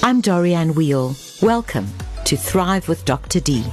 I'm Dorianne Wheel. Welcome to Thrive with Dr. D.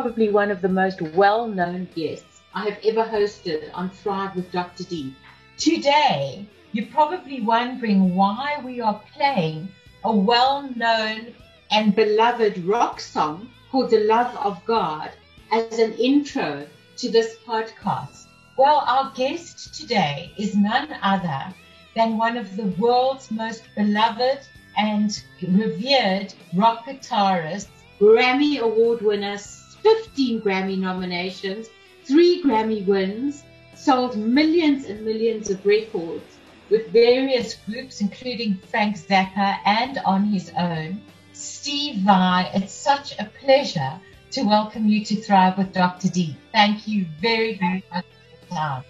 probably one of the most well known guests I have ever hosted on Thrive with Dr. D. Today, you're probably wondering why we are playing a well known and beloved rock song called The Love of God as an intro to this podcast. Well, our guest today is none other than one of the world's most beloved and revered rock guitarists, Grammy Award winner, 15 Grammy nominations, three Grammy wins, sold millions and millions of records with various groups, including Frank Zappa and on his own. Steve Vai, it's such a pleasure to welcome you to Thrive with Dr. D. Thank you very, very much for your time.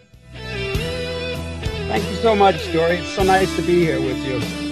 Thank you so much, Dory. It's so nice to be here with you.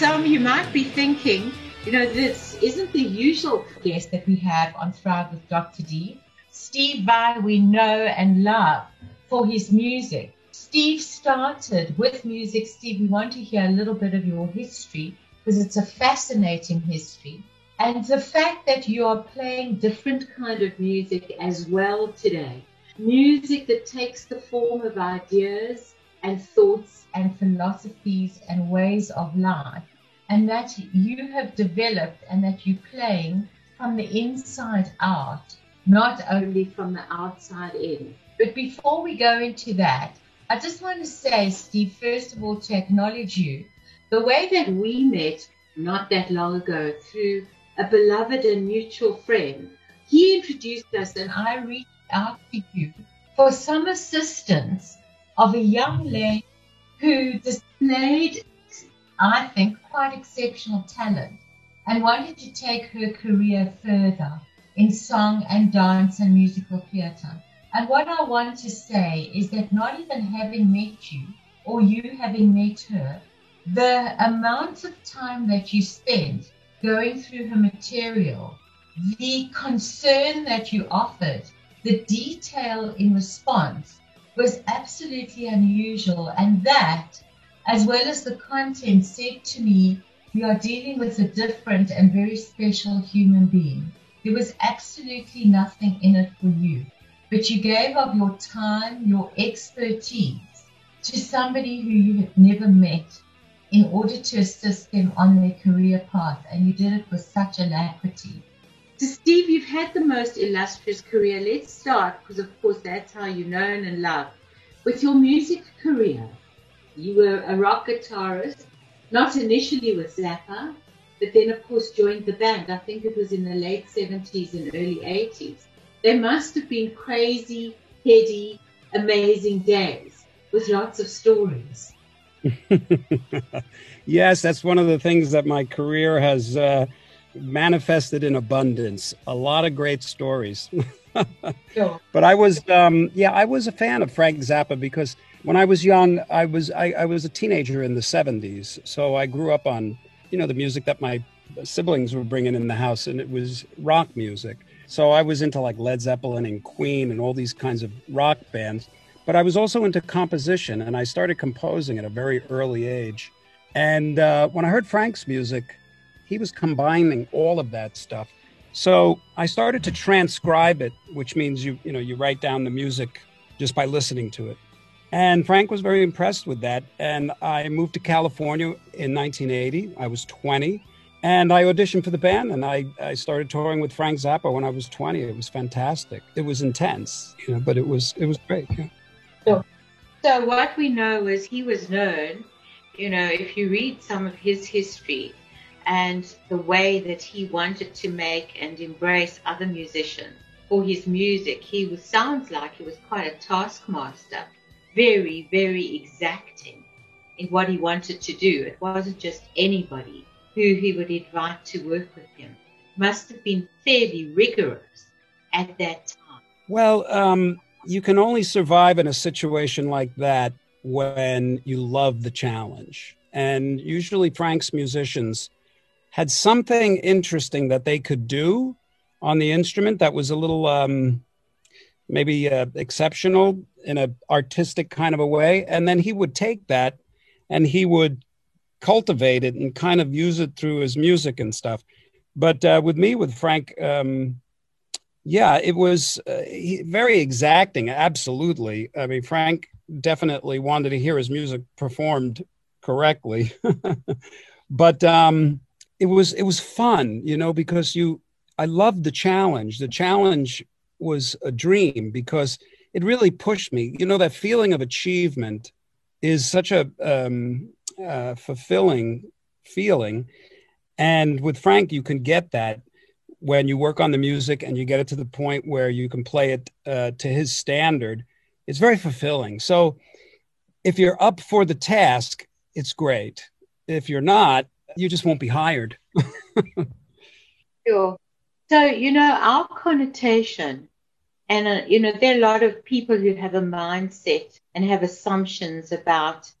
Some you might be thinking, you know, this isn't the usual guest that we have on Thrive with Dr. D. Steve Vai, we know and love for his music. Steve started with music. Steve, we want to hear a little bit of your history because it's a fascinating history. And the fact that you are playing different kind of music as well today. Music that takes the form of ideas and thoughts and philosophies and ways of life, and that you have developed and that you're playing from the inside out, not only from the outside in. But before we go into that, I just want to say, Steve, first of all, to acknowledge you. The way that we met not that long ago through a beloved and mutual friend, he introduced us, and I reached out to you for some assistance of a young lady who displayed, I think, quite exceptional talent and wanted to take her career further in song and dance and musical theatre. And what I want to say is that not even having met you or you having met her, the amount of time that you spent going through her material, the concern that you offered, the detail in response, was absolutely unusual. And that, as well as the content, said to me, we are dealing with a different and very special human being. There was absolutely nothing in it for you, but you gave of your time, your expertise to somebody who you had never met in order to assist them on their career path, and you did it with such alacrity. So, Steve, you've had the most illustrious career. Let's start, because of course that's how you're known and loved. With your music career, you were a rock guitarist, not initially with Zappa, but then of course joined the band. I think it was in the late 70s and early 80s. They must have been crazy, heady, amazing days with lots of stories. yes, that's one of the things that my career has uh, manifested in abundance. A lot of great stories. sure. But I was, um, yeah, I was a fan of Frank Zappa because when I was young, I was I, I was a teenager in the '70s, so I grew up on, you know, the music that my siblings were bringing in the house, and it was rock music. So I was into like Led Zeppelin and Queen and all these kinds of rock bands. But I was also into composition, and I started composing at a very early age. And uh, when I heard Frank's music, he was combining all of that stuff. So I started to transcribe it, which means you you know you write down the music just by listening to it. And Frank was very impressed with that. And I moved to California in 1980. I was 20. And I auditioned for the band and I, I started touring with Frank Zappa when I was 20. It was fantastic. It was intense, you know, but it was it was great. Yeah. So, so what we know is he was known, you know, if you read some of his history and the way that he wanted to make and embrace other musicians for his music, he was, sounds like he was quite a taskmaster very, very exacting in what he wanted to do. It wasn't just anybody who he would invite to work with him. Must have been fairly rigorous at that time. Well, um, you can only survive in a situation like that when you love the challenge. And usually, Frank's musicians had something interesting that they could do on the instrument that was a little um, maybe uh, exceptional in an artistic kind of a way. And then he would take that and he would cultivate it and kind of use it through his music and stuff. But uh, with me, with Frank, um, yeah, it was uh, he, very exacting. Absolutely. I mean, Frank definitely wanted to hear his music performed correctly. but um, it was it was fun, you know, because you I loved the challenge. The challenge was a dream because it really pushed me. You know, that feeling of achievement is such a um, uh, fulfilling feeling. And with Frank, you can get that when you work on the music and you get it to the point where you can play it uh, to his standard. It's very fulfilling. So if you're up for the task, it's great. If you're not, you just won't be hired. sure. So, you know, our connotation and, uh, you know, there are a lot of people who have a mindset and have assumptions about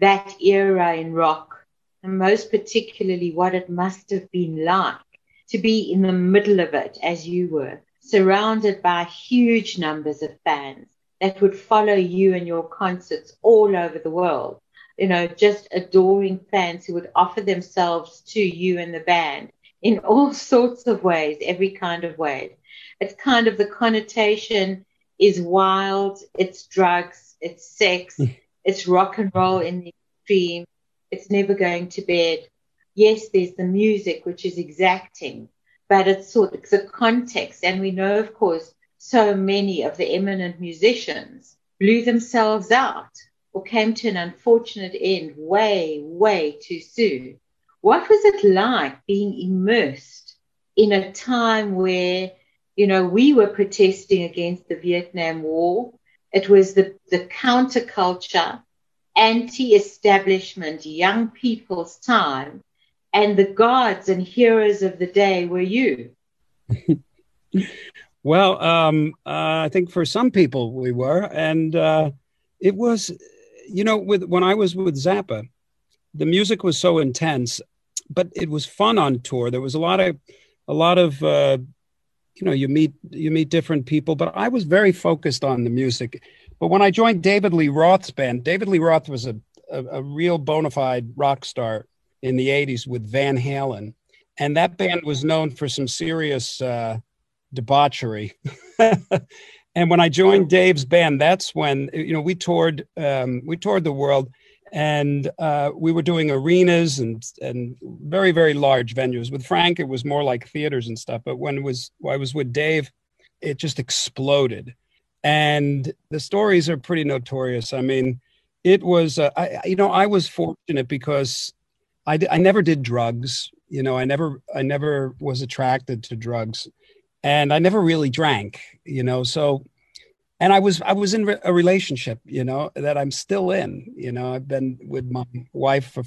that era in rock, and most particularly what it must have been like to be in the middle of it as you were, surrounded by huge numbers of fans that would follow you and your concerts all over the world. You know, just adoring fans who would offer themselves to you and the band in all sorts of ways, every kind of way it's kind of the connotation is wild, it's drugs, it's sex, hmm. it's rock and roll in the extreme, it's never going to bed. Yes, there's the music, which is exacting, but it's sort of the context. And we know, of course, so many of the eminent musicians blew themselves out or came to an unfortunate end way, way too soon. What was it like being immersed in a time where you know, we were protesting against the Vietnam War. It was the, the counterculture, anti establishment, young people's time. And the gods and heroes of the day were you. well, um, uh, I think for some people we were. And uh, it was, you know, with when I was with Zappa, the music was so intense, but it was fun on tour. There was a lot of, a lot of, uh, you know you meet you meet different people but i was very focused on the music. But when i joined david lee roth's band david lee roth was a, a, a real bona fide rock star in the 80s with van halen. And that band was known for some serious uh, debauchery. And when i joined dave's band that's when you know we toured um, we toured the world and uh, we were doing arenas and and very very large venues. With Frank, it was more like theaters and stuff. But when it was when I was with Dave, it just exploded, and the stories are pretty notorious. I mean, it was uh, I you know I was fortunate because I I never did drugs. You know, I never I never was attracted to drugs, and I never really drank. You know, so and I was I was in a relationship, you know, that I'm still in. You know, I've been with my wife for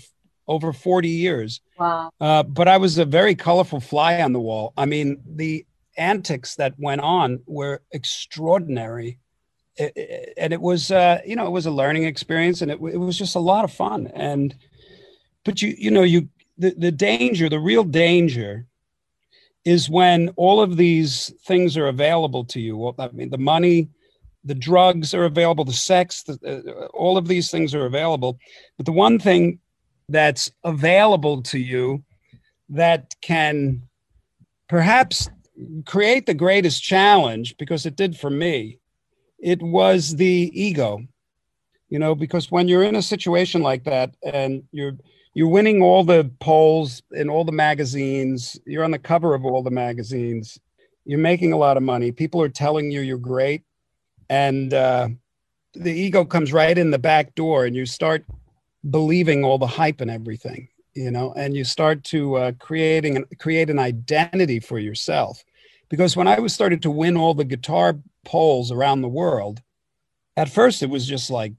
over 40 years. Wow. Uh, but I was a very colorful fly on the wall. I mean, the antics that went on were extraordinary. It, it, and it was, uh, you know, it was a learning experience, and it, it was just a lot of fun. And, but you, you know, you the, the danger, the real danger, is when all of these things are available to you. Well, I mean, the money, the drugs are available, the sex, the, uh, all of these things are available. But the one thing that's available to you that can perhaps create the greatest challenge, because it did for me, it was the ego. you know, because when you're in a situation like that and you're you're winning all the polls in all the magazines, you're on the cover of all the magazines, you're making a lot of money, people are telling you you're great, and uh, the ego comes right in the back door, and you start believing all the hype and everything, you know, and you start to uh, creating an, create an identity for yourself. Because when I was started to win all the guitar polls around the world, at first it was just like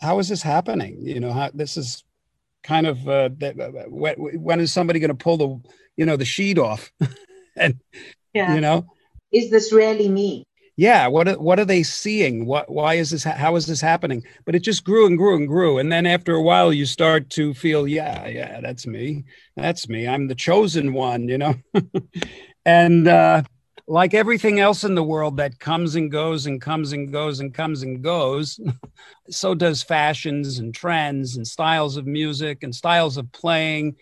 how is this happening? You know, how this is kind of uh, that, uh, when, when is somebody going to pull the you know the sheet off? and yeah. you know, is this really me? Yeah. What are, what are they seeing? What why is this? How is this happening? But it just grew and grew and grew, and then after a while, you start to feel, yeah, yeah, that's me. That's me. I'm the chosen one. You know, and. uh like everything else in the world that comes and goes and comes and goes and comes and goes, so does fashions and trends and styles of music and styles of playing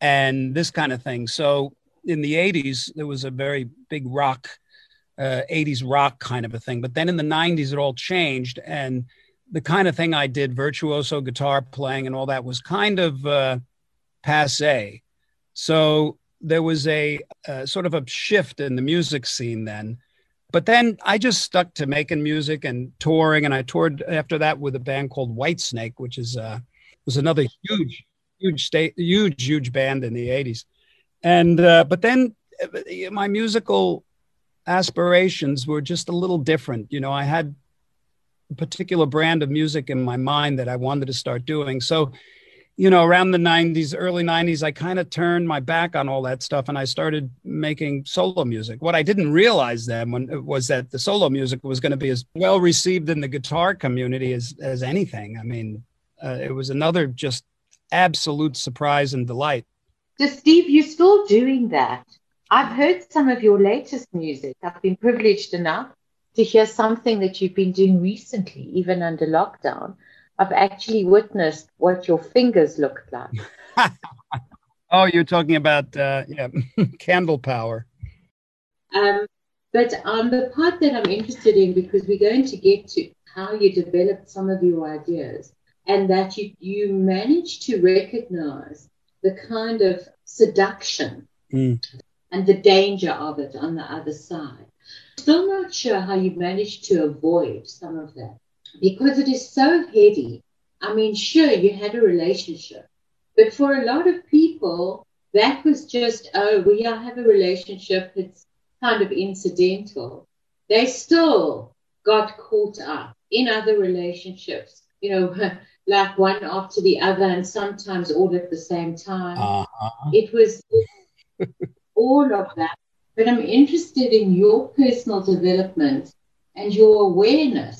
and this kind of thing. So in the 80s, there was a very big rock, uh, 80s rock kind of a thing. But then in the 90s, it all changed. And the kind of thing I did, virtuoso guitar playing and all that, was kind of uh, passe. So there was a, a sort of a shift in the music scene then. But then I just stuck to making music and touring, and I toured after that with a band called Whitesnake, which is uh, was another huge, huge state, huge, huge band in the '80s. And uh, but then uh, my musical aspirations were just a little different. You know, I had a particular brand of music in my mind that I wanted to start doing. So you know, around the 90s, early 90s, I kind of turned my back on all that stuff and I started making solo music. What I didn't realize then when, was that the solo music was going to be as well received in the guitar community as, as anything. I mean, uh, it was another just absolute surprise and delight. So, Steve, you're still doing that. I've heard some of your latest music. I've been privileged enough to hear something that you've been doing recently, even under lockdown. I've actually witnessed what your fingers looked like. oh, you're talking about uh, yeah, candle power. Um, but um, the part that I'm interested in, because we're going to get to how you developed some of your ideas, and that you you managed to recognize the kind of seduction mm. And the danger of it on the other side. Still not sure how you managed to avoid some of that because it is so heady. I mean, sure, you had a relationship, but for a lot of people, that was just, oh, we have a relationship. It's kind of incidental. They still got caught up in other relationships, you know, like one after the other, and sometimes all at the same time. Uh-huh. It was all of that. But I'm interested in your personal development and your awareness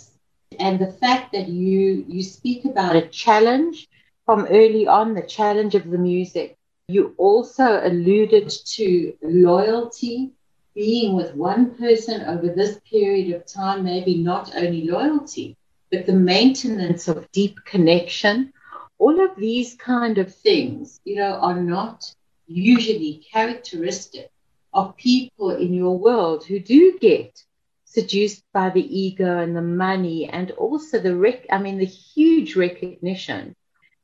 and the fact that you you speak about a challenge from early on, the challenge of the music. You also alluded to loyalty, being with one person over this period of time, maybe not only loyalty, but the maintenance of deep connection. All of these kind of things, you know, are not usually characteristic of people in your world who do get seduced by the ego and the money and also the rec I mean the huge recognition.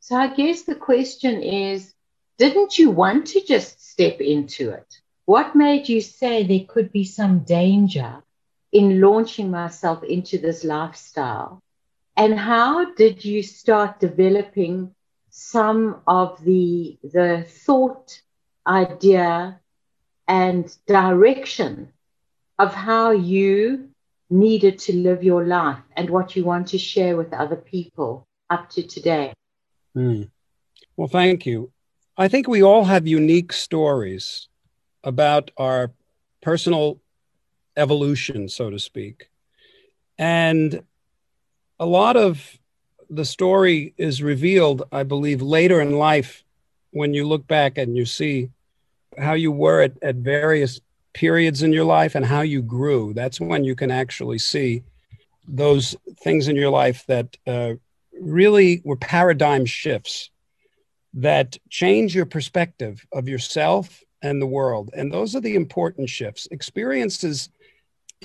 So I guess the question is, didn't you want to just step into it? What made you say there could be some danger in launching myself into this lifestyle? And how did you start developing some of the the thought, idea, and direction of how you needed to live your life and what you want to share with other people up to today. Mm. Well, thank you. I think we all have unique stories about our personal evolution, so to speak. And a lot of the story is revealed, I believe, later in life when you look back and you see how you were at, at various periods in your life and how you grew. That's when you can actually see those things in your life that uh, really were paradigm shifts that change your perspective of yourself and the world. And those are the important shifts. Experiences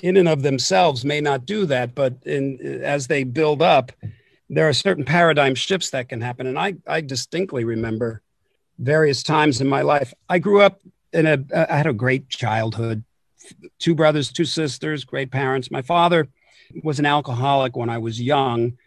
in and of themselves may not do that, but in, as they build up, there are certain paradigm shifts that can happen. And I, I distinctly remember various times in my life. I grew up in a, I had a great childhood, two brothers, two sisters, great parents. My father was an alcoholic when I was young.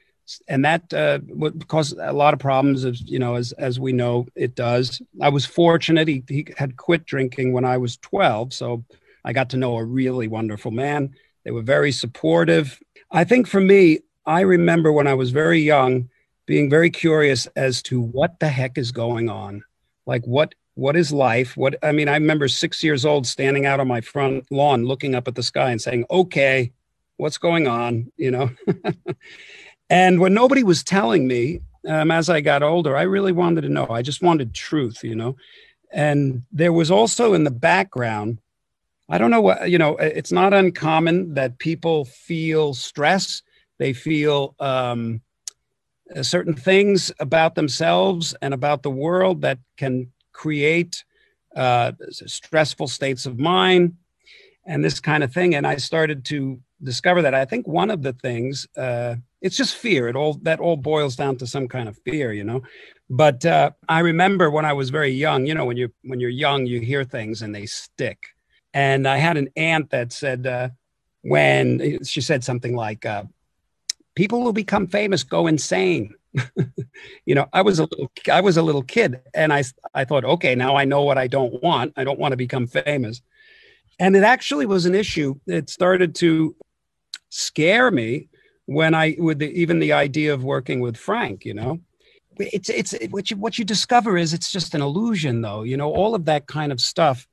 And that uh, caused a lot of problems, as you know, as as we know, it does. I was fortunate; he, he had quit drinking when I was twelve, so I got to know a really wonderful man. They were very supportive. I think for me, I remember when I was very young being very curious as to what the heck is going on. Like what what is life? What I mean, I remember 6 years old standing out on my front lawn looking up at the sky and saying, "Okay, what's going on?" you know. and when nobody was telling me um, as I got older, I really wanted to know. I just wanted truth, you know. And there was also in the background I don't know what, you know, it's not uncommon that people feel stress. They feel um, certain things about themselves and about the world that can create uh, stressful states of mind and this kind of thing. And I started to discover that. I think one of the things, uh, it's just fear. It all that all boils down to some kind of fear, you know. But uh, I remember when I was very young. You know, when you when you're young, you hear things and they stick. And I had an aunt that said, uh, when she said something like, uh, people who become famous go insane. you know, I was a little, I was a little kid, and I, I thought, okay, now I know what I don't want. I don't want to become famous, and it actually was an issue. It started to scare me when I, with the, even the idea of working with Frank. You know, it's it's what you what you discover is it's just an illusion, though. You know, all of that kind of stuff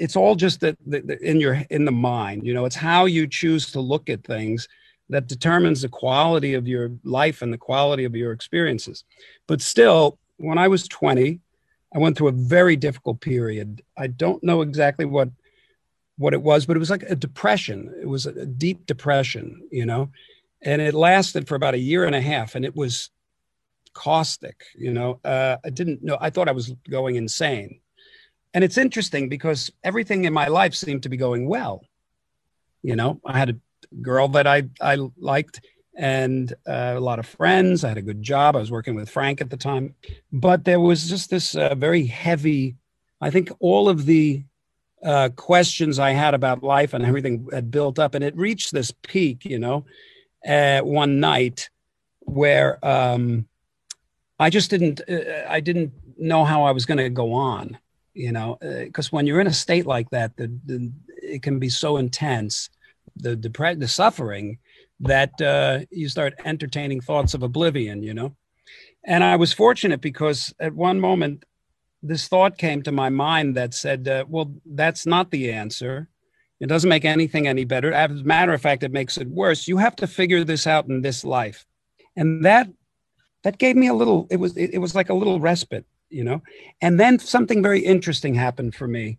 it's all just that in your in the mind you know it's how you choose to look at things that determines the quality of your life and the quality of your experiences. But still when i was 20 i went through a very difficult period. I don't know exactly what what it was but it was like a depression. It was a deep depression you know and it lasted for about a year and a half and it was caustic you know. Uh, i didn't know i thought i was going insane. And it's interesting because everything in my life seemed to be going well. You know, I had a girl that I, I liked and uh, a lot of friends. I had a good job. I was working with Frank at the time. But there was just this uh, very heavy, I think all of the uh, questions I had about life and everything had built up. And it reached this peak, you know, uh, one night where um, I just didn't, uh, I didn't know how I was going to go on you know because uh, when you're in a state like that the, the it can be so intense the depression the suffering that uh, you start entertaining thoughts of oblivion you know? And i was fortunate because at one moment this thought came to my mind that said uh, well that's not the answer. It doesn't make anything any better. As a matter of fact it makes it worse. You have to figure this out in this life. And that that gave me a little it was it, it was like a little respite you know? And then something very interesting happened for me.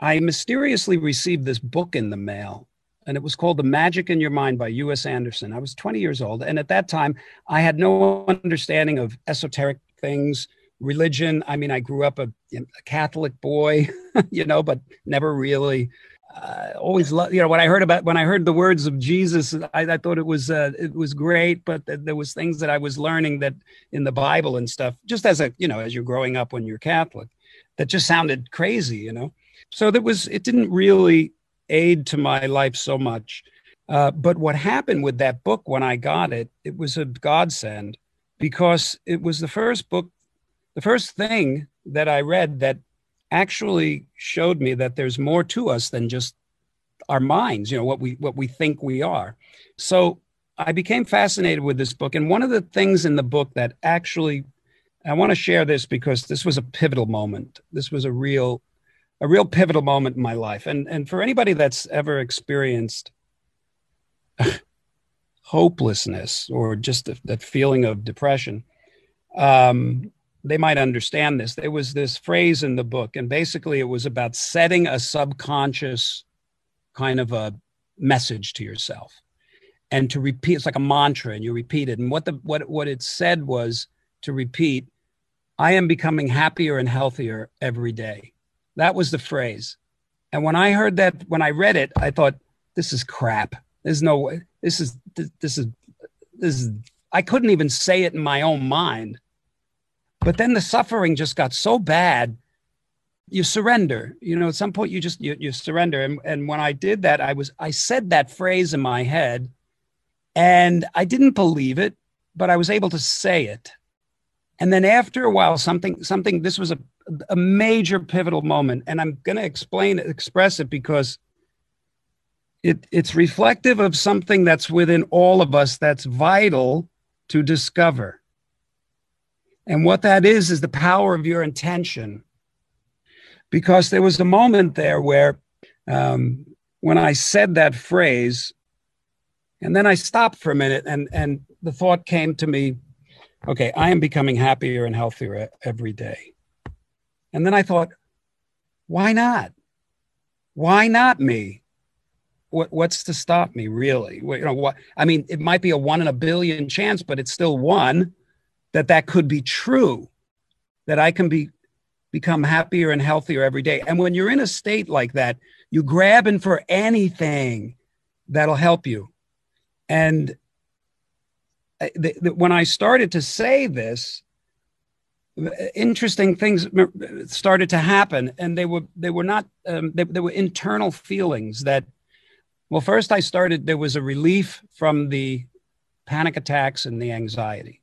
I mysteriously received this book in the mail, and it was called The Magic in Your Mind by U.S. Andersen. I was 20 years old. And at that time, I had no understanding of esoteric things, religion. I mean, I grew up a, a Catholic boy, you know, but never really uh, always love you know when I heard about when I heard the words of Jesus, I, I thought it was uh, it was great, but th- there was things that I was learning that in the Bible and stuff, just as a you know as you're growing up when you're Catholic, that just sounded crazy, you know. So that was it didn't really aid to my life so much. Uh, but what happened with that book when I got it, it was a godsend because it was the first book, the first thing that I read that actually showed me that there's more to us than just our minds, you know, what we what we think we are. So I became fascinated with this book. And one of the things in the book that actually I want to share this because this was a pivotal moment. This was a real a real pivotal moment in my life. And and for anybody that's ever experienced hopelessness or just a, that feeling of depression, um, they might understand this. There was this phrase in the book, and basically it was about setting a subconscious kind of a message to yourself and to repeat it's like a mantra and you repeat it and what the what what it said was to repeat i am becoming happier and healthier every day that was the phrase. And when i heard that when i read it i thought this is crap. There's no way. This is this is this is I couldn't even say it in my own mind. But then the suffering just got so bad you surrender. You know at some point you just you, you surrender. And, and when i did that i was i said that phrase in my head and i didn't believe it but i was able to say it. And then after a while something something this was a, a major pivotal moment and i'm going to explain it, express it because it, it's reflective of something that's within all of us that's vital to discover. And what that is is the power of your intention. Because there was a moment there where um, when I said that phrase, and then I stopped for a minute, and and the thought came to me, okay, I am becoming happier and healthier every day, and then I thought, why not? Why not me? What, what's to stop me, really? You know what? I mean, it might be a one in a billion chance, but it's still one that that could be true. That I can be become happier and healthier every day. And when you're in a state like that, you grabbing for anything that'll help you. And uh, the, the, when I started to say this, interesting things started to happen, and they were they were not um, they, they were internal feelings that. Well, first I started. There was a relief from the panic attacks and the anxiety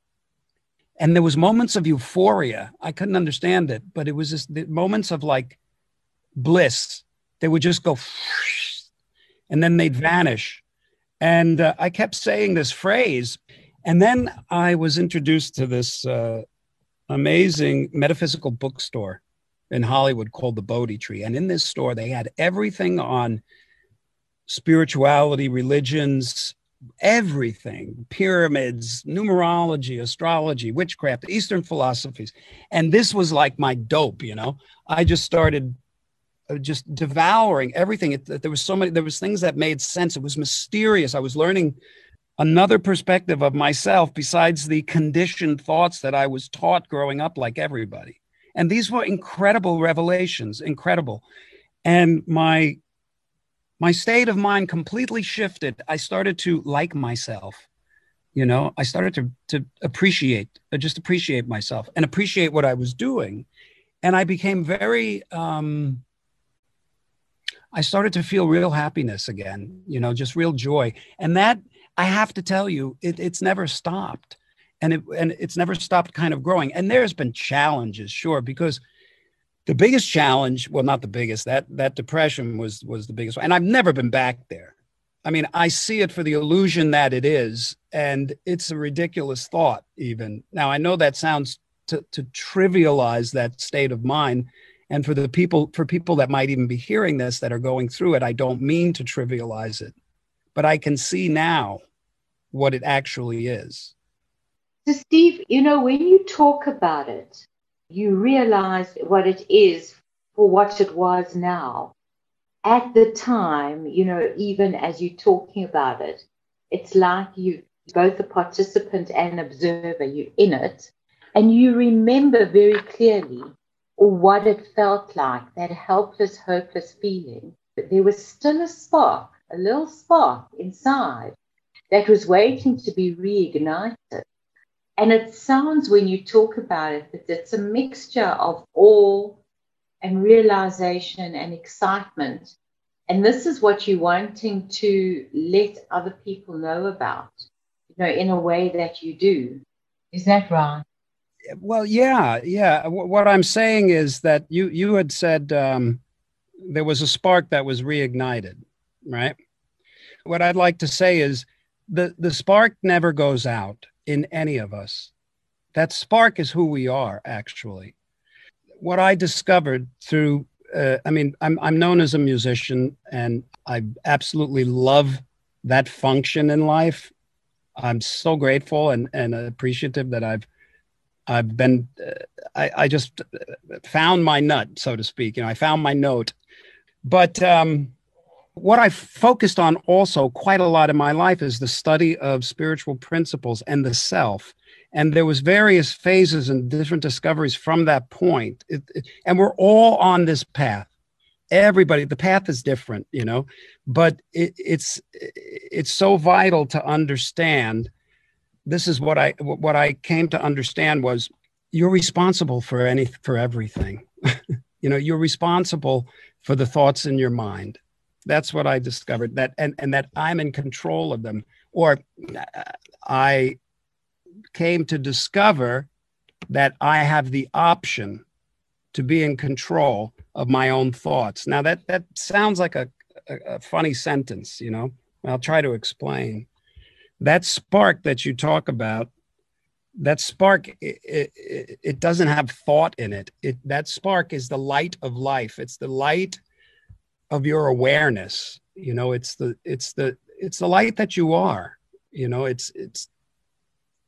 and there was moments of euphoria i couldn't understand it but it was just the moments of like bliss they would just go and then they'd vanish and uh, i kept saying this phrase and then i was introduced to this uh, amazing metaphysical bookstore in hollywood called the bodhi tree and in this store they had everything on spirituality religions everything pyramids, numerology, astrology, witchcraft, Eastern philosophies. And this was like my dope, you know. I just started uh, just devouring everything. It, there was so many, there was things that made sense. It was mysterious. I was learning another perspective of myself besides the conditioned thoughts that I was taught growing up like everybody. And these were incredible revelations, incredible. And my my state of mind completely shifted. I started to like myself. You know, I started to to appreciate, uh, just appreciate myself and appreciate what I was doing, and I became very. Um, I started to feel real happiness again. You know, just real joy, and that I have to tell you, it, it's never stopped, and it and it's never stopped kind of growing. And there's been challenges, sure, because the biggest challenge well not the biggest that that depression was was the biggest one. and i've never been back there i mean i see it for the illusion that it is and it's a ridiculous thought even now i know that sounds to, to trivialize that state of mind and for the people for people that might even be hearing this that are going through it i don't mean to trivialize it but i can see now what it actually is so steve you know when you talk about it you realize what it is for what it was now. At the time, you know, even as you're talking about it, it's like you both a participant and observer, you're in it, and you remember very clearly what it felt like, that helpless, hopeless feeling. But there was still a spark, a little spark inside that was waiting to be reignited. And it sounds when you talk about it that it's a mixture of awe and realization and excitement. And this is what you're wanting to let other people know about, you know, in a way that you do. Is that right? Well, yeah, yeah. What I'm saying is that you you had said um, there was a spark that was reignited, right? What I'd like to say is the the spark never goes out in any of us. That spark is who we are, actually. What I discovered through, uh, I mean, I'm, I'm known as a musician and I absolutely love that function in life. I'm so grateful and, and appreciative that I've I've been uh, I, I just found my nut, so to speak. You know, I found my note. But um, what I've focused on also quite a lot in my life is the study of spiritual principles and the self. And there was various phases and different discoveries from that point. It, it, and we're all on this path. Everybody, the path is different, you know, but it, it's it's so vital to understand this is what I what I came to understand was you're responsible for any for everything. you know, you're responsible for the thoughts in your mind. That's what I discovered that and and that I'm in control of them or uh, I came to discover that I have the option to be in control of my own thoughts. Now that that sounds like a, a, a funny sentence, you know. I'll try to explain. That spark that you talk about, that spark, it, it, it doesn't have thought in it. it. That spark is the light of life. It's the light of your awareness. You know, it's the it's the it's the light that you are. You know, it's it's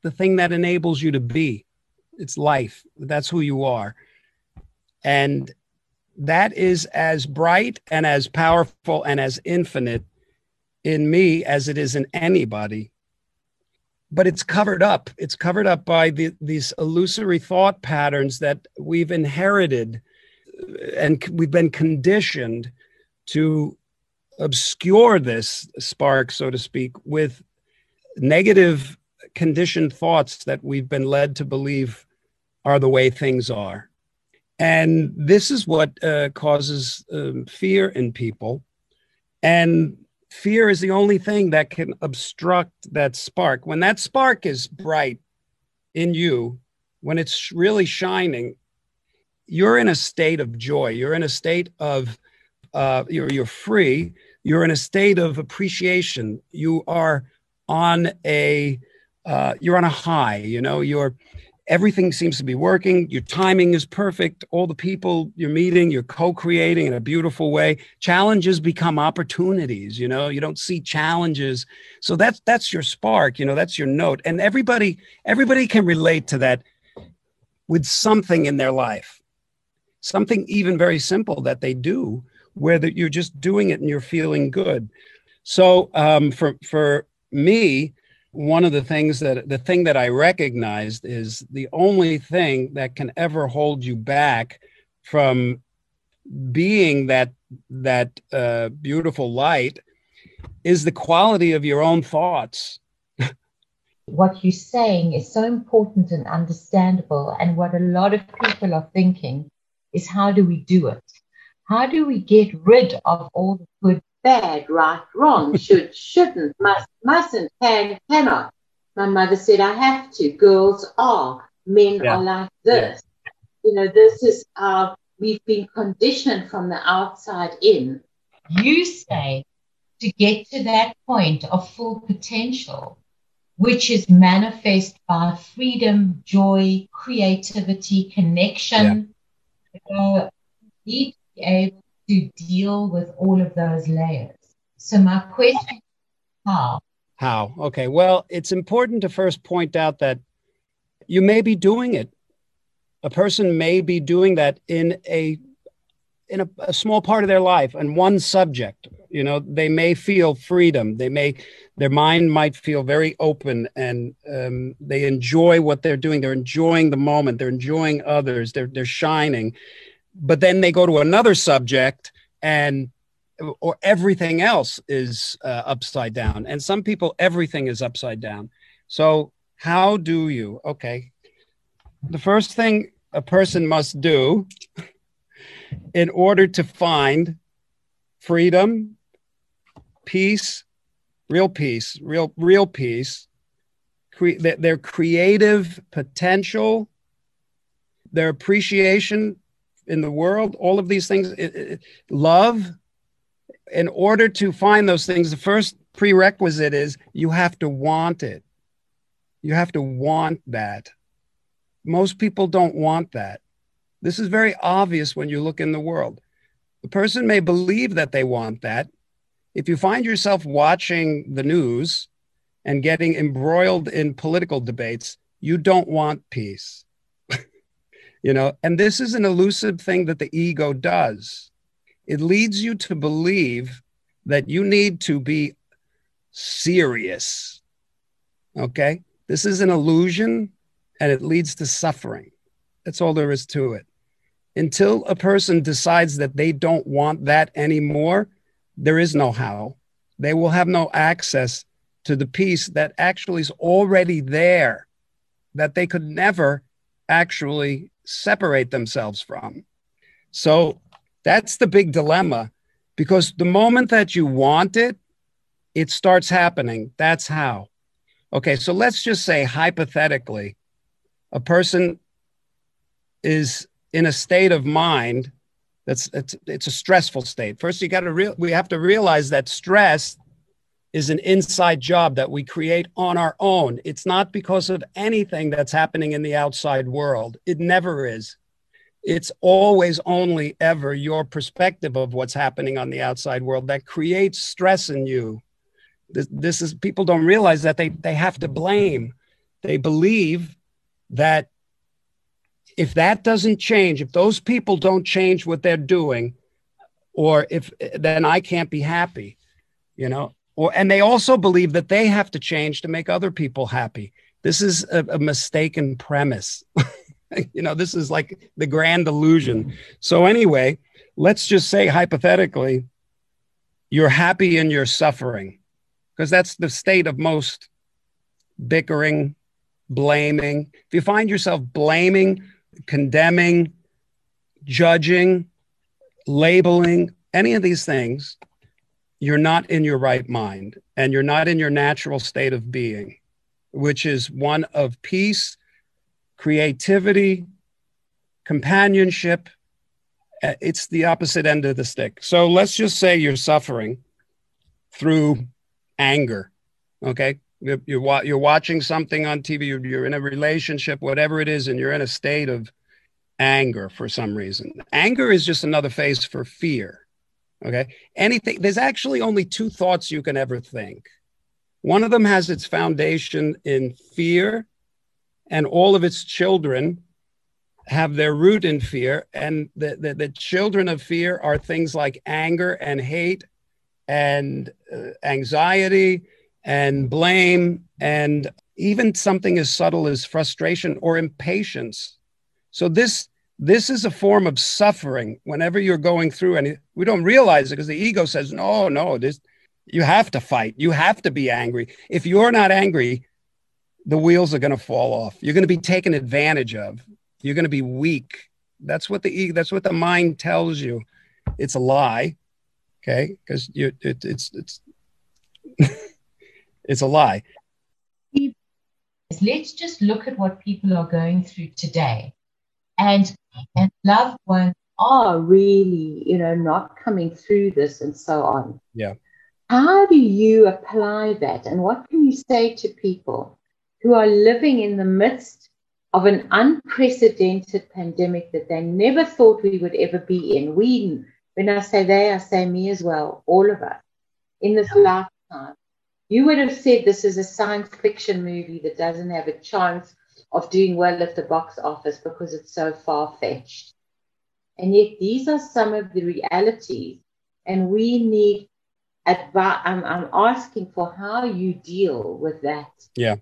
the thing that enables you to be. It's life. That's who you are. And that is as bright and as powerful and as infinite in me as it is in anybody. But it's covered up. It's covered up by the, these illusory thought patterns that we've inherited and we've been conditioned to obscure this spark, so to speak, with negative conditioned thoughts that we've been led to believe are the way things are. And this is what uh, causes um, fear in people. And fear is the only thing that can obstruct that spark. When that spark is bright in you, when it's really shining, you're in a state of joy. You're in a state of, uh, you're, you're free. You're in a state of appreciation. You are on a, uh, you're on a high. You know, you're everything seems to be working. Your timing is perfect. All the people you're meeting, you're co-creating in a beautiful way. Challenges become opportunities. You know, you don't see challenges. So that's that's your spark. You know, that's your note. And everybody everybody can relate to that with something in their life, something even very simple that they do, where that you're just doing it and you're feeling good. So um, for for me, one of the things that the thing that I recognized is the only thing that can ever hold you back from being that that uh, beautiful light is the quality of your own thoughts. what you're saying is so important and understandable, and what a lot of people are thinking is how do we do it? How do we get rid of all the good bad, right, wrong, should, shouldn't, must, mustn't, can, cannot. My mother said, I have to. Girls are. Men yeah. are like this. Yeah. You know, this is our, we've been conditioned from the outside in. You say to get to that point of full potential, which is manifest by freedom, joy, creativity, connection. Yeah. Uh, need to be able to deal with all of those layers. So my question how? How? Okay. Well, it's important to first point out that you may be doing it. A person may be doing that in a in a, a small part of their life and one subject. You know, they may feel freedom. They may their mind might feel very open and um, they enjoy what they're doing. They're enjoying the moment. They're enjoying others. They're they're shining but then they go to another subject and or everything else is uh, upside down. And some people everything is upside down. So how do you okay. The first thing a person must do in order to find freedom peace real peace real real peace cre- their creative potential their appreciation in the world, all of these things, it, it, love. In order to find those things, the first prerequisite is you have to want it. You have to want that. Most people don't want that. This is very obvious when you look in the world. The person may believe that they want that. If you find yourself watching the news and getting embroiled in political debates, you don't want peace you know? And this is an elusive thing that the ego does. It leads you to believe that you need to be serious okay? This is an illusion and it leads to suffering. That's all there is to it. Until a person decides that they don't want that anymore there is no how. They will have no access to the peace that actually is already there, that they could never actually separate themselves from. So that's the big dilemma because the moment that you want it, it starts happening. That's how. Okay, so let's just say hypothetically, a person is in a state of mind that's it's, it's a stressful state. First, you got to real we have to realize that stress is an inside job that we create on our own. It's not because of anything that's happening in the outside world. It never is. It's always only ever your perspective of what's happening on the outside world that creates stress in you. This, this is people don't realize that they, they have to blame. They believe that if that doesn't change, if those people don't change what they're doing, or if then I can't be happy, you know, or and they also believe that they have to change to make other people happy. This is a, a mistaken premise. You know this is like the grand illusion. So anyway let's just say hypothetically you're happy in your suffering because that's the state of most bickering blaming. If you find yourself blaming condemning judging labeling any of these things you're not in your right mind and you're not in your natural state of being, which is one of peace, creativity, companionship. Uh, it's the opposite end of the stick. So let's just say you're suffering through anger. Okay. You're, you're, you're watching something on TV, you're, you're in a relationship, whatever it is, and you're in a state of anger for some reason. Anger is just another face for fear. Okay. Anything, there's actually only two thoughts you can ever think. One of them has its foundation in fear, and all of its children have their root in fear. And the, the, the children of fear are things like anger and hate and uh, anxiety and blame and even something as subtle as frustration or impatience. So this this is a form of suffering whenever you're going through and we don't realize it because the ego says no no this you have to fight. You have to be angry. If you're not angry the wheels are going to fall off. You're going to be taken advantage of. You're going to be weak. That's what the ego that's what the mind tells you. It's a lie okay? Because you it, it's it's it's a lie. Let's just look at what people are going through today. And and loved ones are really you know not coming through this and so on. Yeah. How do you apply that? And what can you say to people who are living in the midst of an unprecedented pandemic that they never thought we would ever be in? We when i say they i say me as well all of us in this lifetime. You would have said this is a science fiction movie that doesn't have a chance of doing well at the box office because it's so far fetched. And yet, these are some of the realities, and we need advice. I'm, I'm asking for how you deal with that. Yeah.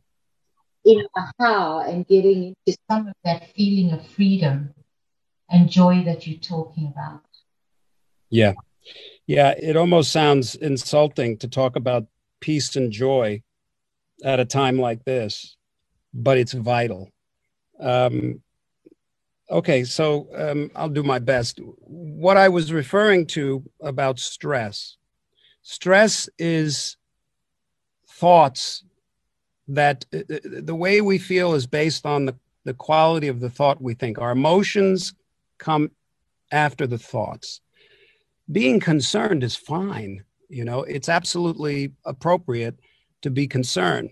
In how and getting into some of that feeling of freedom and joy that you're talking about. Yeah. Yeah. It almost sounds insulting to talk about peace and joy at a time like this but it's vital. Um, okay, so um, I'll do my best. What I was referring to about stress stress is thoughts that uh, uh, the way we feel is based on the, the quality of the thought we think. Our emotions come after the thoughts. Being concerned is fine. You know, it's absolutely appropriate to be concerned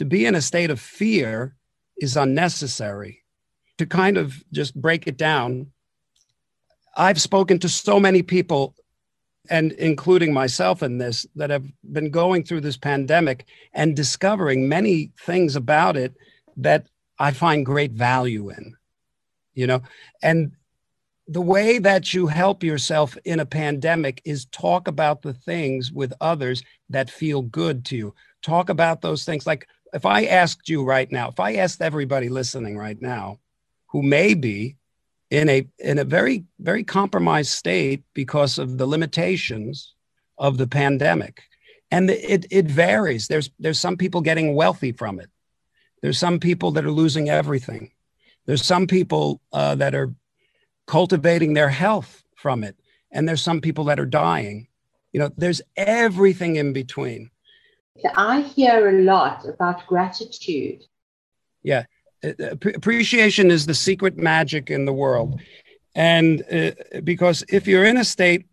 to be in a state of fear is unnecessary. To kind of just break it down, I've spoken to so many people, and including myself in this, that have been going through this pandemic and discovering many things about it that I find great value in. You know, and the way that you help yourself in a pandemic is talk about the things with others that feel good to you. Talk about those things like if I asked you right now, if I asked everybody listening right now, who may be in a in a very very compromised state because of the limitations of the pandemic, and it it varies. There's there's some people getting wealthy from it. There's some people that are losing everything. There's some people uh, that are cultivating their health from it, and there's some people that are dying. You know, there's everything in between. I hear a lot about gratitude. Yeah, appreciation is the secret magic in the world, and uh, because if you're in a state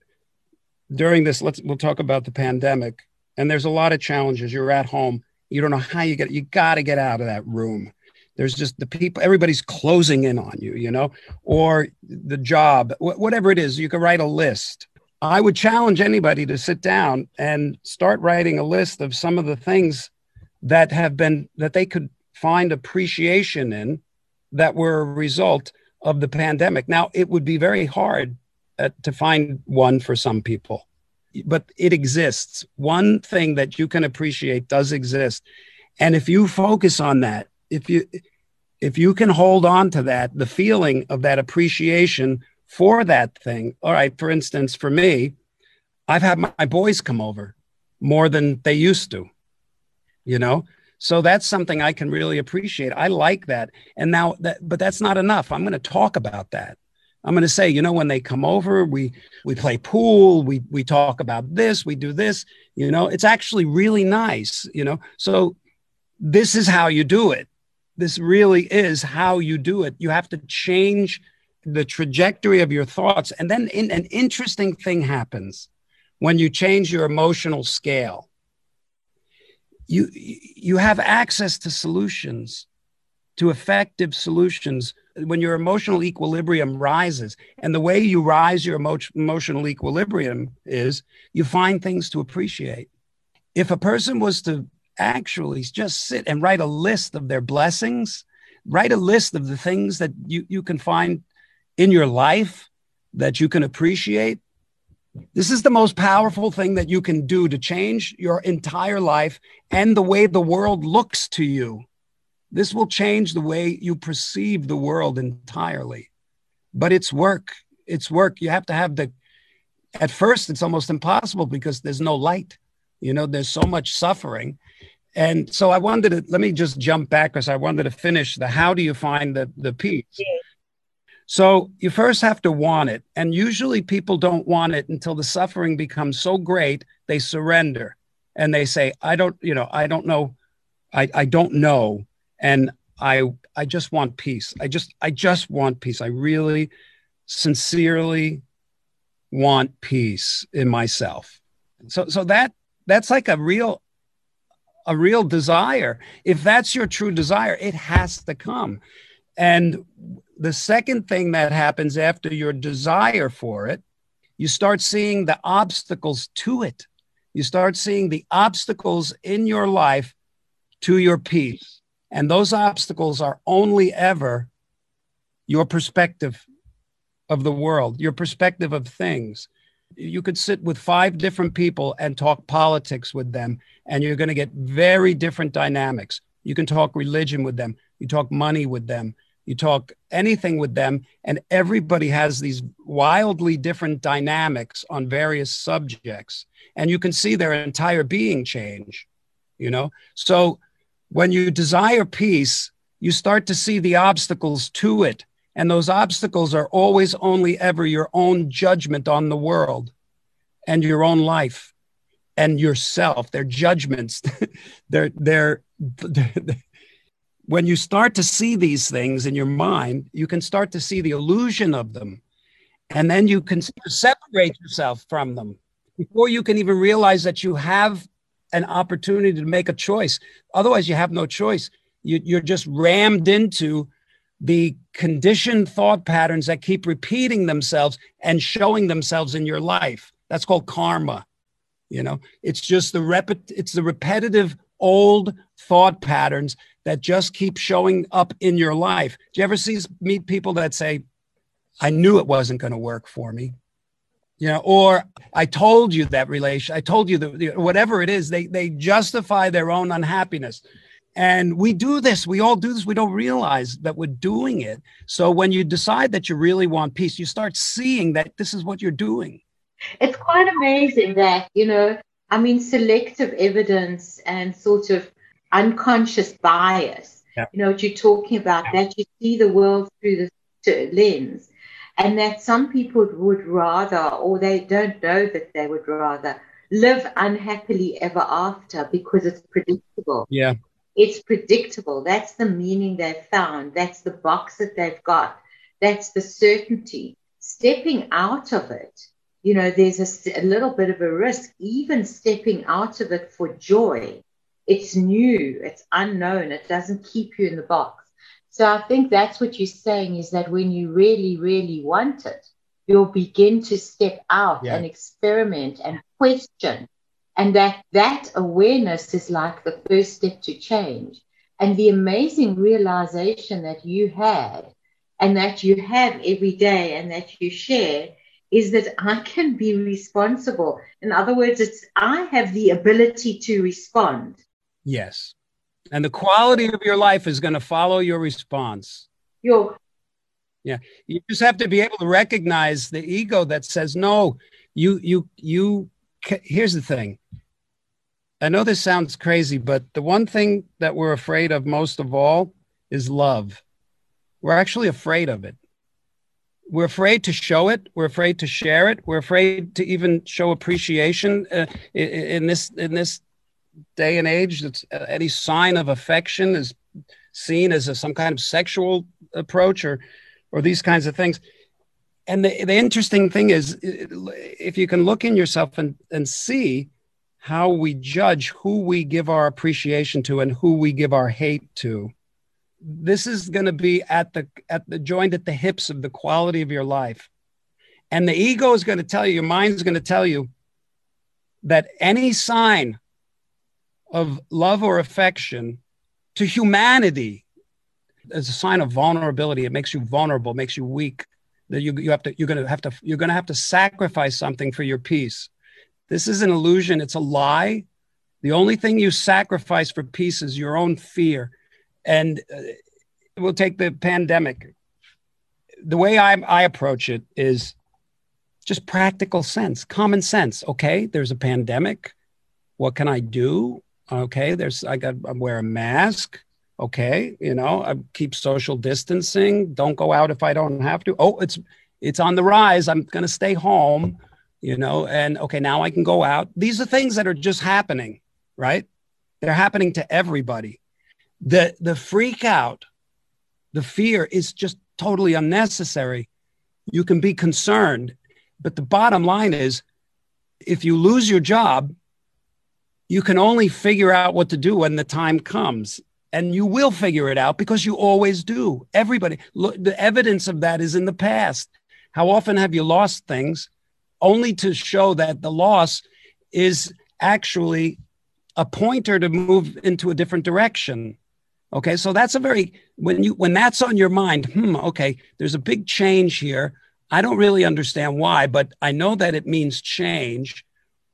during this, let's we'll talk about the pandemic, and there's a lot of challenges. You're at home, you don't know how you get. You got to get out of that room. There's just the people. Everybody's closing in on you, you know, or the job, wh- whatever it is. You can write a list I would challenge anybody to sit down and start writing a list of some of the things that have been that they could find appreciation in that were a result of the pandemic. Now, it would be very hard uh, to find one for some people, but it exists. One thing that you can appreciate does exist. And if you focus on that, if you if you can hold on to that, the feeling of that appreciation for that thing. All right, for instance, for me, I've had my boys come over more than they used to, you know? So that's something I can really appreciate. I like that. And now that, but that's not enough. I'm going to talk about that. I'm going to say, you know, when they come over, we we play pool, we we talk about this, we do this, you know, it's actually really nice, you know. So this is how you do it. This really is how you do it. You have to change the trajectory of your thoughts. And then in, an interesting thing happens when you change your emotional scale. You, you have access to solutions, to effective solutions when your emotional equilibrium rises. And the way you rise your emo- emotional equilibrium is you find things to appreciate. If a person was to actually just sit and write a list of their blessings, write a list of the things that you, you can find in your life that you can appreciate. This is the most powerful thing that you can do to change your entire life and the way the world looks to you. This will change the way you perceive the world entirely. But it's work. It's work. You have to have the, at first, it's almost impossible because there's no light. You know, there's so much suffering. And so I wanted to, let me just jump back because I wanted to finish the how do you find the, the peace? So you first have to want it. And usually people don't want it until the suffering becomes so great, they surrender and they say, I don't, you know, I don't know. I, I don't know. And I, I just want peace. I just, I just want peace. I really sincerely want peace in myself. So, so that, that's like a real, a real desire. If that's your true desire, it has to come. And the second thing that happens after your desire for it, you start seeing the obstacles to it. You start seeing the obstacles in your life to your peace. And those obstacles are only ever your perspective of the world, your perspective of things. You could sit with five different people and talk politics with them, and you're going to get very different dynamics. You can talk religion with them, you talk money with them, you talk anything with them, and everybody has these wildly different dynamics on various subjects. And you can see their entire being change, you know? So when you desire peace, you start to see the obstacles to it. And those obstacles are always only ever your own judgment on the world and your own life and yourself. They're judgments. they're, they're, when you start to see these things in your mind, you can start to see the illusion of them. And then you can separate yourself from them before you can even realize that you have an opportunity to make a choice. Otherwise, you have no choice. You, are just rammed into the conditioned thought patterns that keep repeating themselves and showing themselves in your life. That's called karma. You know, it's just the repet- it's the repetitive old thought patterns that just keep showing up in your life. Do you ever see meet people that say, I knew it wasn't going to work for me? You know, or I told you that relation, I told you that whatever it is, they they justify their own unhappiness. And we do this, we all do this, we don't realize that we're doing it. So when you decide that you really want peace, you start seeing that this is what you're doing. It's quite amazing that, you know, I mean, selective evidence and sort of unconscious bias. Yeah. You know what you're talking about, yeah. that you see the world through the lens, and that some people would rather, or they don't know that they would rather, live unhappily ever after because it's predictable. Yeah. It's predictable. That's the meaning they've found. That's the box that they've got. That's the certainty. Stepping out of it, you know, there's a, a little bit of a risk, even stepping out of it for joy. It's new, it's unknown, it doesn't keep you in the box. So I think that's what you're saying is that when you really, really want it, you'll begin to step out yeah. and experiment and question. And that that awareness is like the first step to change. And the amazing realization that you had and that you have every day and that you share is that I can be responsible. In other words, it's I have the ability to respond. Yes. And the quality of your life is going to follow your response. Your yeah. You just have to be able to recognize the ego that says, no, you, you, you, here's the thing. I know this sounds crazy, but the one thing that we're afraid of most of all is love. We're actually afraid of it. We're afraid to show it. We're afraid to share it. We're afraid to even show appreciation uh, in, in this in this day and age. That's uh, any sign of affection is seen as a, some kind of sexual approach or or these kinds of things. And the, the interesting thing is, if you can look in yourself and, and see how we judge who we give our appreciation to and who we give our hate to, this is going to be at the at the joint at the hips of the quality of your life and the ego is going to tell you your mind is going to tell you that any sign of love or affection to humanity as a sign of vulnerability it makes you vulnerable makes you weak that you, you have to you're going to have to you're to have to sacrifice something for your peace this is an illusion it's a lie the only thing you sacrifice for peace is your own fear and uh, we'll take the pandemic. The way I, I approach it is just practical sense, common sense. Okay, there's a pandemic. What can I do? Okay, there's I got I wear a mask. Okay, you know I keep social distancing. Don't go out if I don't have to. Oh, it's it's on the rise. I'm going to stay home. You know, and okay, now I can go out. These are things that are just happening, right? They're happening to everybody the the freak out the fear is just totally unnecessary you can be concerned but the bottom line is if you lose your job you can only figure out what to do when the time comes and you will figure it out because you always do everybody look the evidence of that is in the past how often have you lost things only to show that the loss is actually a pointer to move into a different direction Okay, so that's a very when you when that's on your mind, hmm, okay, there's a big change here. I don't really understand why, but I know that it means change.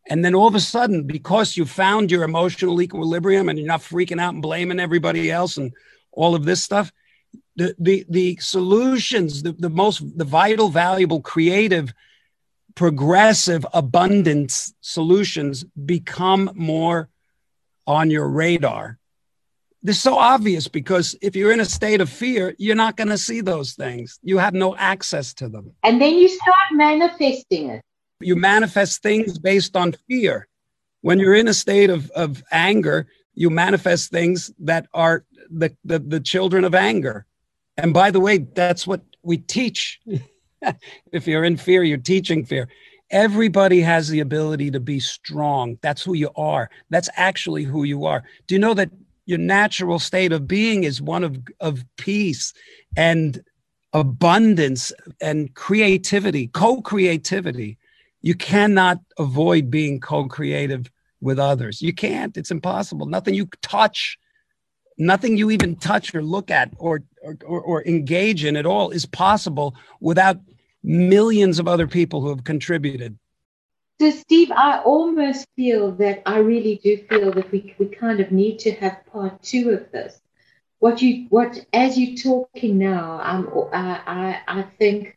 And then all of a sudden, because you found your emotional equilibrium and you're not freaking out and blaming everybody else and all of this stuff, the the the solutions, the, the most the vital, valuable, creative, progressive, abundance solutions become more on your radar they're so obvious because if you're in a state of fear, you're not going to see those things. You have no access to them. And then you start manifesting it. You manifest things based on fear. When you're in a state of, of anger, you manifest things that are the, the, the children of anger. And by the way, that's what we teach. if you're in fear, you're teaching fear. Everybody has the ability to be strong. That's who you are. That's actually who you are. Do you know that your natural state of being is one of, of peace and abundance and creativity, co creativity. You cannot avoid being co creative with others. You can't, it's impossible. Nothing you touch, nothing you even touch or look at or, or, or, engage in at all is possible without millions of other people who have contributed. So, Steve, I almost feel that I really do feel that we, we kind of need to have part two of this. What you, what, as you're talking now, I'm, I, I, I think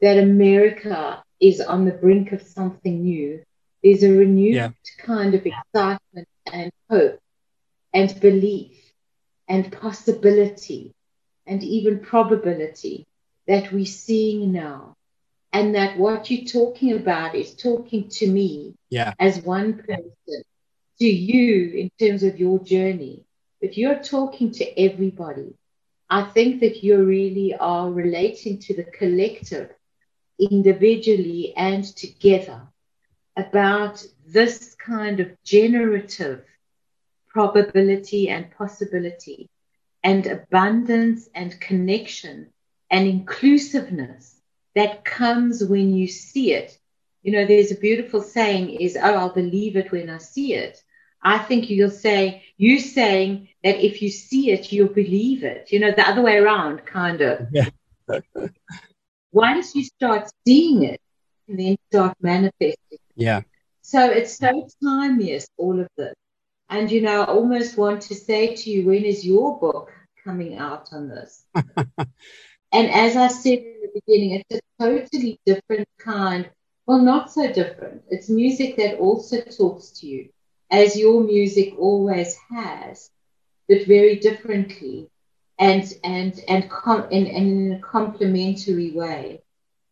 that America is on the brink of something new. There's a renewed yeah. kind of excitement and hope and belief and possibility and even probability that we're seeing now. And that what you're talking about is talking to me yeah. as one person, to you in terms of your journey. But you're talking to everybody. I think that you really are relating to the collective individually and together about this kind of generative probability and possibility and abundance and connection and inclusiveness that comes when you see it. You know, there's a beautiful saying is, oh, I'll believe it when I see it. I think you'll say, you saying that if you see it, you'll believe it. You know, the other way around, kind of. Yeah. Once you start seeing it, and then start manifesting. Yeah. So it's so timeless, all of this. And, you know, I almost want to say to you, when is your book coming out on this? and as I said in the beginning, it's a totally different kind, well, not so different. It's music that also talks to you, as your music always has, but very differently and and and, com- and in a complementary way.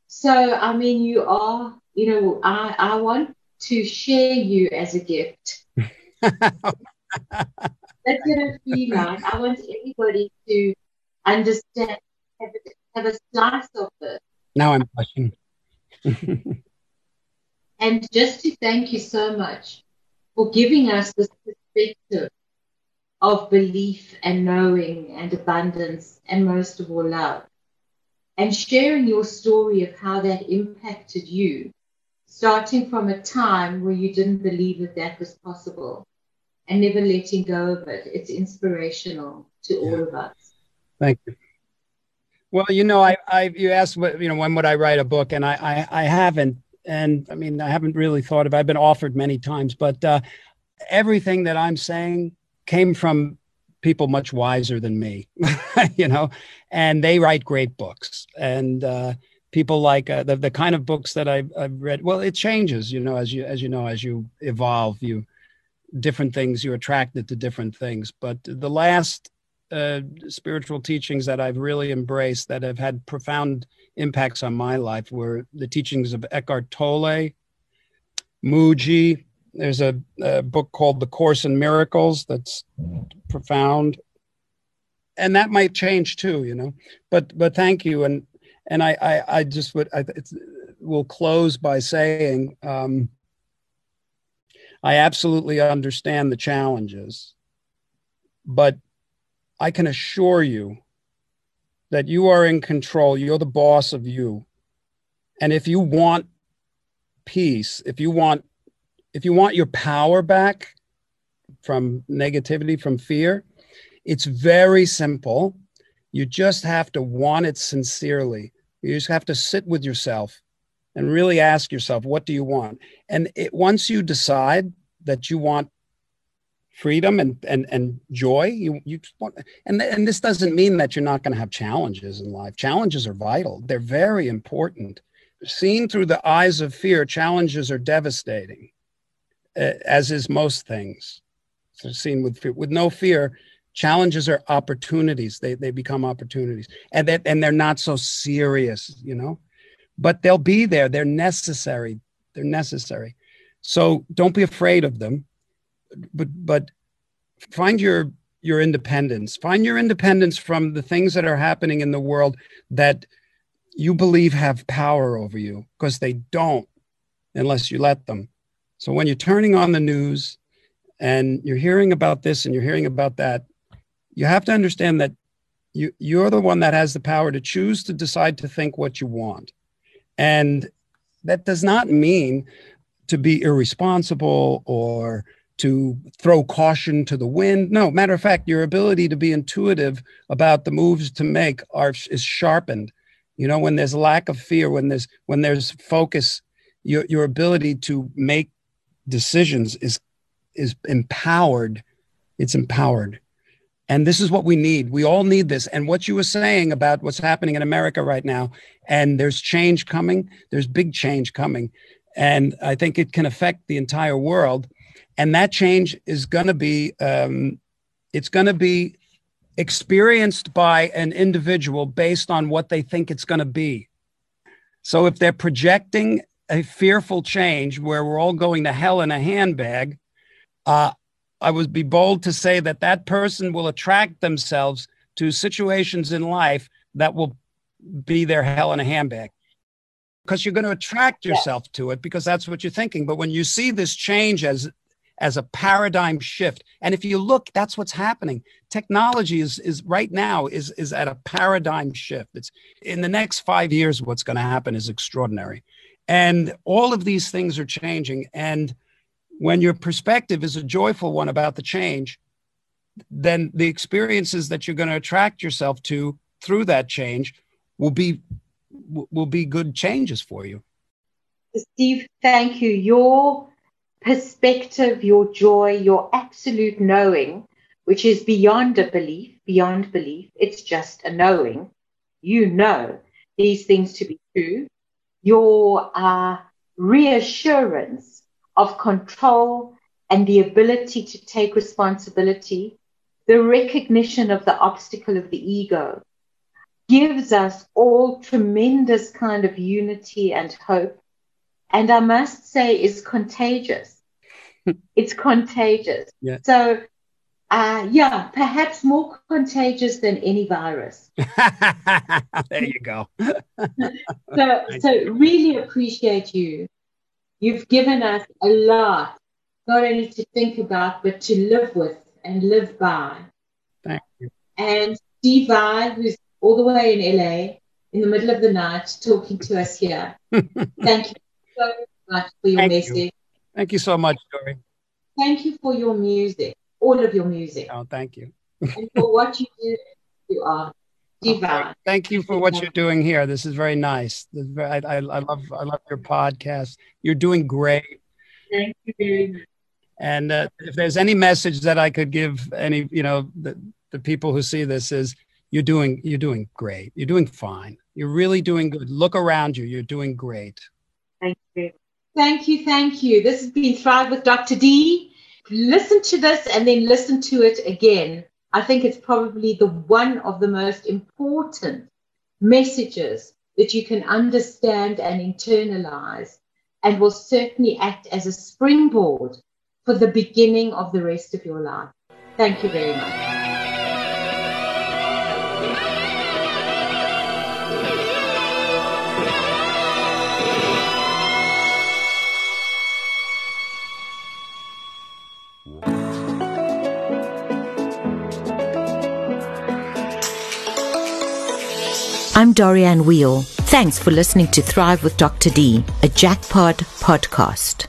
So I mean, you are, you know, I I want to share you as a gift. That's what I feel like. I want everybody to understand, have a, have a slice of it. Now I'm blushing. and just to thank you so much for giving us this perspective of belief and knowing and abundance and most of all love. And sharing your story of how that impacted you, starting from a time where you didn't believe that that was possible and never letting go of it. It's inspirational to yeah. all of us. Thank you. Well, you know, I, I, you asked what, you know, when would I write a book, and I, I, I haven't, and I mean, I haven't really thought of. It. I've been offered many times, but uh, everything that I'm saying came from people much wiser than me, you know, and they write great books, and uh, people like uh, the the kind of books that I've, I've read. Well, it changes, you know, as you as you know, as you evolve, you different things you're attracted to different things but the last uh, spiritual teachings that i've really embraced that have had profound impacts on my life were the teachings of eckhart tolle mooji there's a, a book called the course in miracles that's profound and that might change too you know but but thank you and and i i, I just would i will close by saying um I absolutely understand the challenges, but I can assure you that you are in control. You're the boss of you. And if you want peace, if you want if you want your power back from negativity, from fear, it's very simple. You just have to want it sincerely. You just have to sit with yourself and really ask yourself, what do you want? And it, once you decide that you want freedom and and and joy you you want and and this doesn't mean that you're not going to have challenges in life challenges are vital they're very important seen through the eyes of fear challenges are devastating as is most things so seen with fear with no fear challenges are opportunities they they become opportunities and that and they're not so serious you know but they'll be there. They're necessary. They're necessary. So don't be afraid of them, but but find your your independence. Find your independence from the things that are happening in the world that you believe have power over you, because they don't unless you let them. So when you're turning on the news and you're hearing about this and you're hearing about that, you have to understand that you you're the one that has the power to choose to decide to think what you want. And that does not mean to be irresponsible or to throw caution to the wind. No, matter of fact, your ability to be intuitive about the moves to make are is sharpened. You know, when there's lack of fear, when there's when there's focus, your your ability to make decisions is is empowered. It's empowered. And this is what we need. We all need this. And what you were saying about what's happening in America right now, and there's change coming, there's big change coming. And I think it can affect the entire world. And that change is going to be, um, it's going to be experienced by an individual based on what they think it's going to be. So if they're projecting a fearful change where we're all going to hell in a handbag, uh, I would be bold to say that that person will attract themselves to situations in life that will be their hell in a handbag. Because you're going to attract yourself yeah. to it because that's what you're thinking. But when you see this change as as a paradigm shift and if you look that's what's happening. Technology is is right now is is at a paradigm shift. It's in the next 5 years what's going to happen is extraordinary and all of these things are changing and when your perspective is a joyful one about the change then the experiences that you're going to attract yourself to through that change will be will be good changes for you. Steve, thank you. Your perspective, your joy, your absolute knowing, which is beyond a belief, beyond belief, it's just a knowing. You know these things to be true. Your uh, reassurance of control and the ability to take responsibility, the recognition of the obstacle of the ego, gives us all tremendous kind of unity and hope. And I must say is contagious. it's contagious. Yeah. So, uh, yeah, perhaps more contagious than any virus. there you go. so, so really appreciate you. You've given us a lot, not only to think about, but to live with and live by. Thank you. And Steve I, who's all the way in LA in the middle of the night talking to us here. Thank you so much for your Thank message. You. Thank you so much, Dory. Thank you for your music, all of your music. Oh, thank you. and for what you do, you are divine. Thank you for what you're doing here. This is very nice. Is very, I, I, I, love I love your podcast. You're doing great. Thank you very much. And uh, if there's any message that I could give any, you know, the, the people who see this is you're doing you're doing great. You're doing fine. You're really doing good. Look around you. You're doing great. Thank you. Thank you. Thank you. This has been Thrive with Dr. D. Listen to this and then listen to it again. I think it's probably the one of the most important messages that you can understand and internalize and will certainly act as a springboard for the beginning of the rest of your life. Thank you very much. I'm Dorianne Wheel. Thanks for listening to Thrive with Dr. D, a Jackpot podcast.